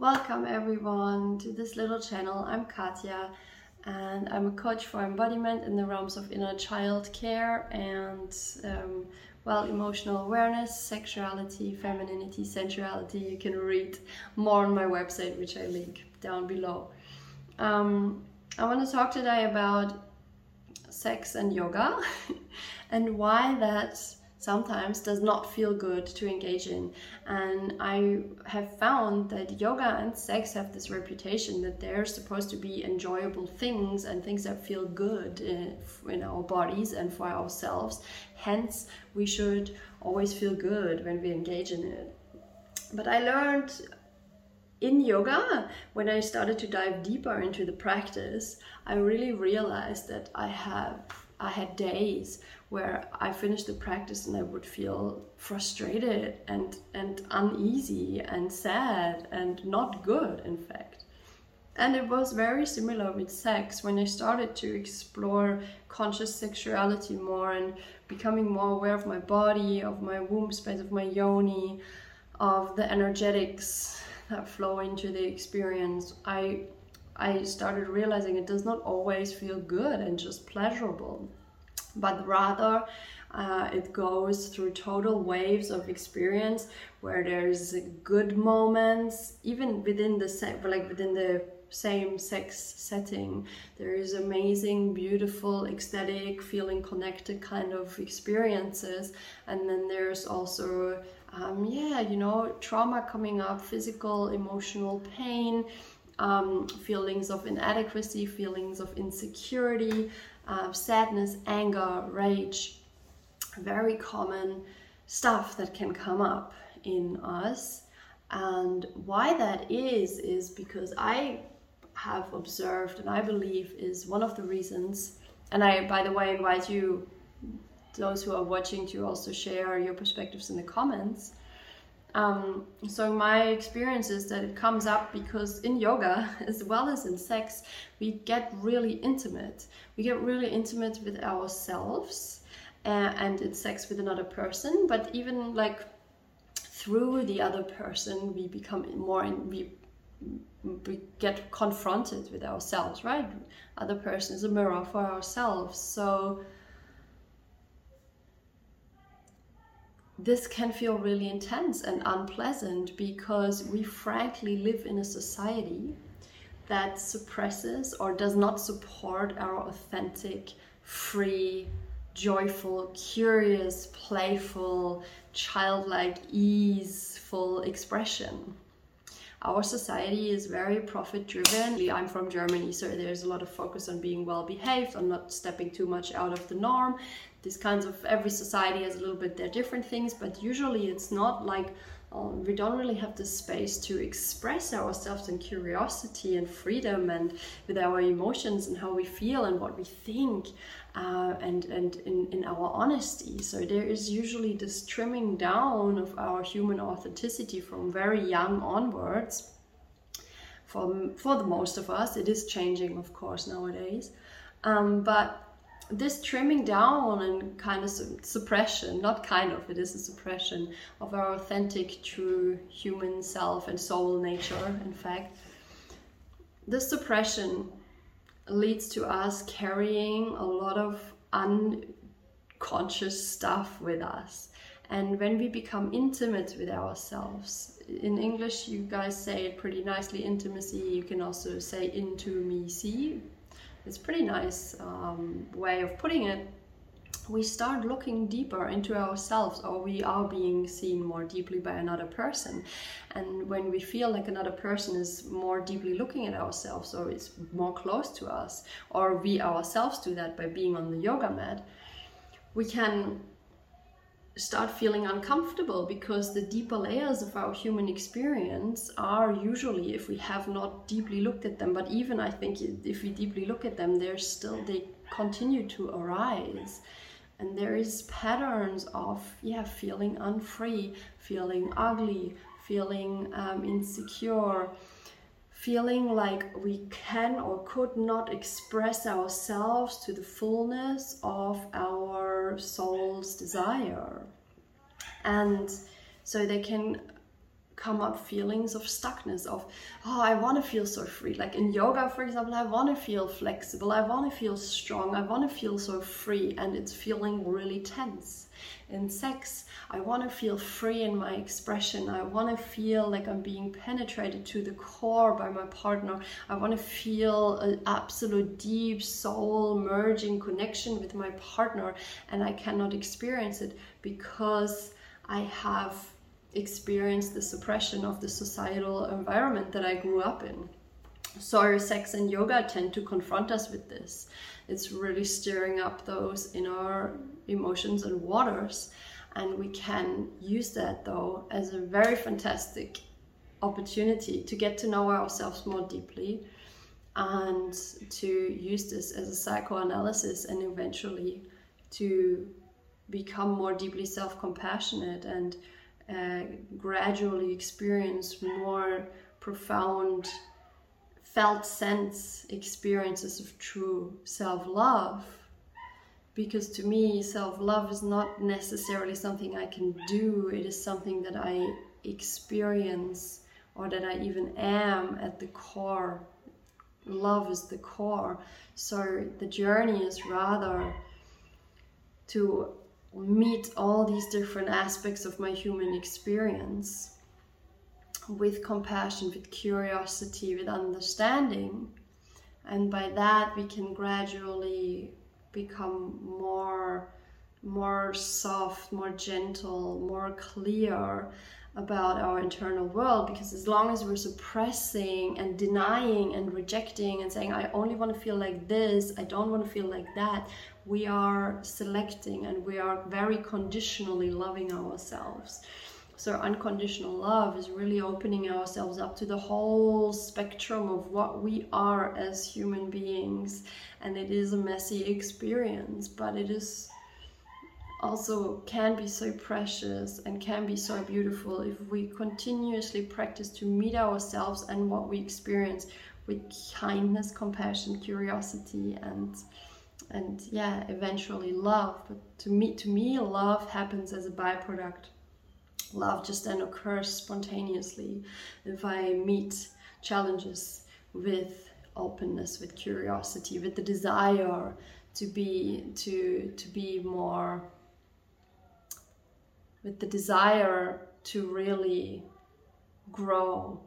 Welcome everyone to this little channel. I'm Katja and I'm a coach for embodiment in the realms of inner child care and um, well, emotional awareness, sexuality, femininity, sensuality. You can read more on my website, which I link down below. Um, I want to talk today about sex and yoga and why that's sometimes does not feel good to engage in. And I have found that yoga and sex have this reputation that they're supposed to be enjoyable things and things that feel good eh, in, in our bodies and for ourselves. Hence, we should always feel good when we engage in it. But I learned in yoga, when I started to dive deeper into the practice, I really realized that I have I had days where I finished the practice and I would feel frustrated and and uneasy and sad and not good in fact. And it was very similar with sex when I started to explore conscious sexuality more and becoming more aware of my body, of my womb space, of my yoni, of the energetics that flow into the experience. I I started realizing it does not always feel good and just pleasurable, but rather uh, it goes through total waves of experience where there's good moments, even within the set, like within the same sex setting. There is amazing, beautiful, ecstatic, feeling connected kind of experiences, and then there's also um, yeah, you know, trauma coming up, physical, emotional pain, um, feelings of inadequacy, feelings of insecurity, uh, sadness, anger, rage, very common stuff that can come up in us. And why that is, is because I have observed and I believe is one of the reasons. And I, by the way, invite you, those who are watching, to also share your perspectives in the comments. Um, so my experience is that it comes up because in yoga as well as in sex we get really intimate. We get really intimate with ourselves uh, and in sex with another person but even like through the other person we become more and we we get confronted with ourselves right? Other person is a mirror for ourselves. So this can feel really intense and unpleasant because we frankly live in a society that suppresses or does not support our authentic, free, joyful, curious, playful, childlike, easeful expression. Our society is very profit driven. I'm from Germany, so there's a lot of focus on being well behaved, on not stepping too much out of the norm these kinds of every society has a little bit their different things but usually it's not like um, we don't really have the space to express ourselves in curiosity and freedom and with our emotions and how we feel and what we think uh, and and in, in our honesty. So there is usually this trimming down of our human authenticity from very young onwards. For, for the most of us it is changing of course nowadays. Um, but this trimming down and kind of suppression, not kind of, it is a suppression of our authentic, true human self and soul nature, in fact. This suppression leads to us carrying a lot of unconscious stuff with us. And when we become intimate with ourselves, in English, you guys say it pretty nicely intimacy. You can also say into me, see, it's pretty nice um, way of putting it. We start looking deeper into ourselves or we are being seen more deeply by another person. And when we feel like another person is more deeply looking at ourselves or is more close to us or we ourselves do that by being on the yoga mat we can start feeling uncomfortable because the deeper layers of our human experience are usually if we have not deeply looked at them but even i think if we deeply look at them they're still they continue to arise. And there is patterns of yeah feeling unfree feeling ugly feeling um, insecure feeling like we can or could not express ourselves to the fullness of our soul's desire. And so they can come up feelings of stuckness of oh i want to feel so free. Like in yoga for example i want to feel flexible i want to feel strong i want to feel so free and it's feeling really tense. In sex i want to feel free in my expression i want to feel like i'm being penetrated to the core by my partner i want to feel an absolute deep soul merging connection with my partner and i cannot experience it because i have experienced the suppression of the societal environment that I grew up in. So, sex and yoga tend to confront us with this. It's really stirring up those inner emotions and waters. And we can use that, though, as a very fantastic opportunity to get to know ourselves more deeply and to use this as a psychoanalysis and eventually to become more deeply self compassionate and uh, gradually experience more profound felt sense experiences of true self love. Because to me, self love is not necessarily something I can do, it is something that I experience or that I even am at the core. Love is the core. So the journey is rather to meet all these different aspects of my human experience with compassion, with curiosity, with understanding. And by that, we can gradually become more, more soft, more gentle, more clear about our internal world. Because as long as we're suppressing and denying and rejecting and saying, I only want to feel like this, I don't want to feel like that, we are selecting and we are very conditionally loving ourselves. So, unconditional love is really opening ourselves up to the whole spectrum of what we are as human beings. And it is a messy experience, but it is also can be so precious and can be so beautiful if we continuously practice to meet ourselves and what we experience with kindness, compassion, curiosity, and and yeah eventually love but to me to me love happens as a byproduct. Love just then occurs spontaneously if i meet challenges with openness with curiosity with the desire to be to to be more with the desire to really grow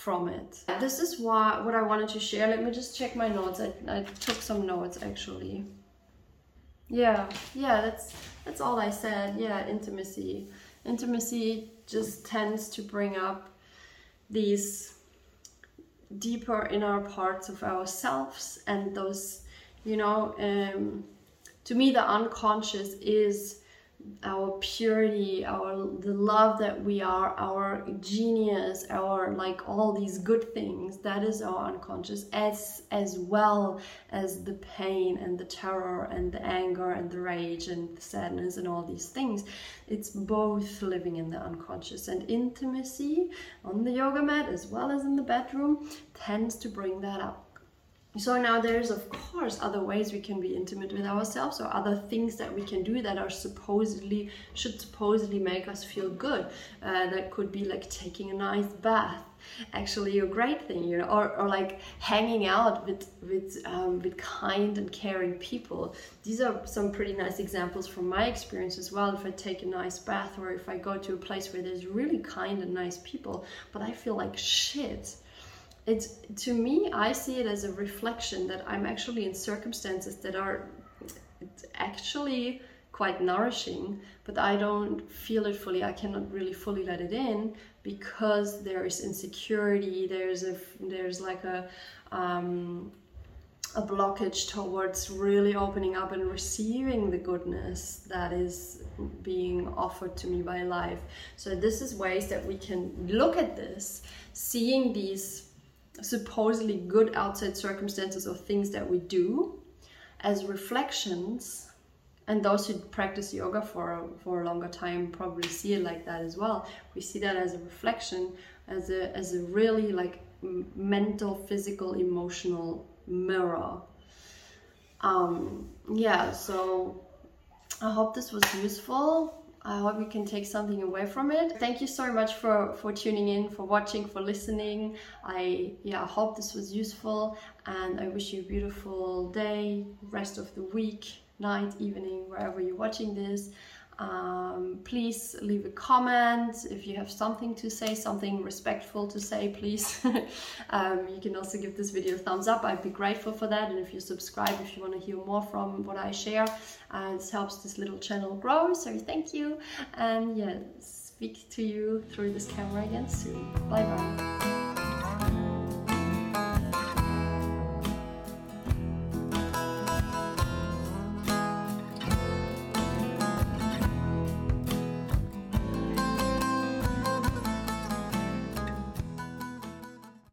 from it. This is what, what I wanted to share. Let me just check my notes. I, I took some notes actually. Yeah, yeah, that's that's all I said. Yeah, intimacy. Intimacy just tends to bring up these deeper inner parts of ourselves and those, you know, um, to me the unconscious is our purity our the love that we are our genius our like all these good things that is our unconscious as as well as the pain and the terror and the anger and the rage and the sadness and all these things. It's both living in the unconscious. And intimacy on the yoga mat as well as in the bedroom tends to bring that up so now there's of course other ways we can be intimate with ourselves or other things that we can do that are supposedly should supposedly make us feel good. Uh, that could be like taking a nice bath. Actually a great thing you know or, or like hanging out with with um, with kind and caring people. These are some pretty nice examples from my experience as well. If i take a nice bath or if i go to a place where there's really kind and nice people but i feel like shit it's to me i see it as a reflection that i'm actually in circumstances that are actually quite nourishing but i don't feel it fully i cannot really fully let it in because there is insecurity there's a there's like a um, a blockage towards really opening up and receiving the goodness that is being offered to me by life. So, this is ways that we can look at this, seeing these supposedly good outside circumstances or things that we do as reflections and those who practice yoga for for a longer time probably see it like that as well. We see that as a reflection as a as a really like mental physical emotional mirror. Um yeah so i hope this was useful I hope you can take something away from it. Thank you so much for, for tuning in, for watching, for listening. I yeah, I hope this was useful and I wish you a beautiful day, rest of the week, night, evening, wherever you're watching this. Um, please leave a comment if you have something to say, something respectful to say, please. um, you can also give this video a thumbs up. I'd be grateful for that. And if you subscribe, if you want to hear more from what I share, uh, this helps this little channel grow. So thank you. And yeah, speak to you through this camera again soon. Bye bye.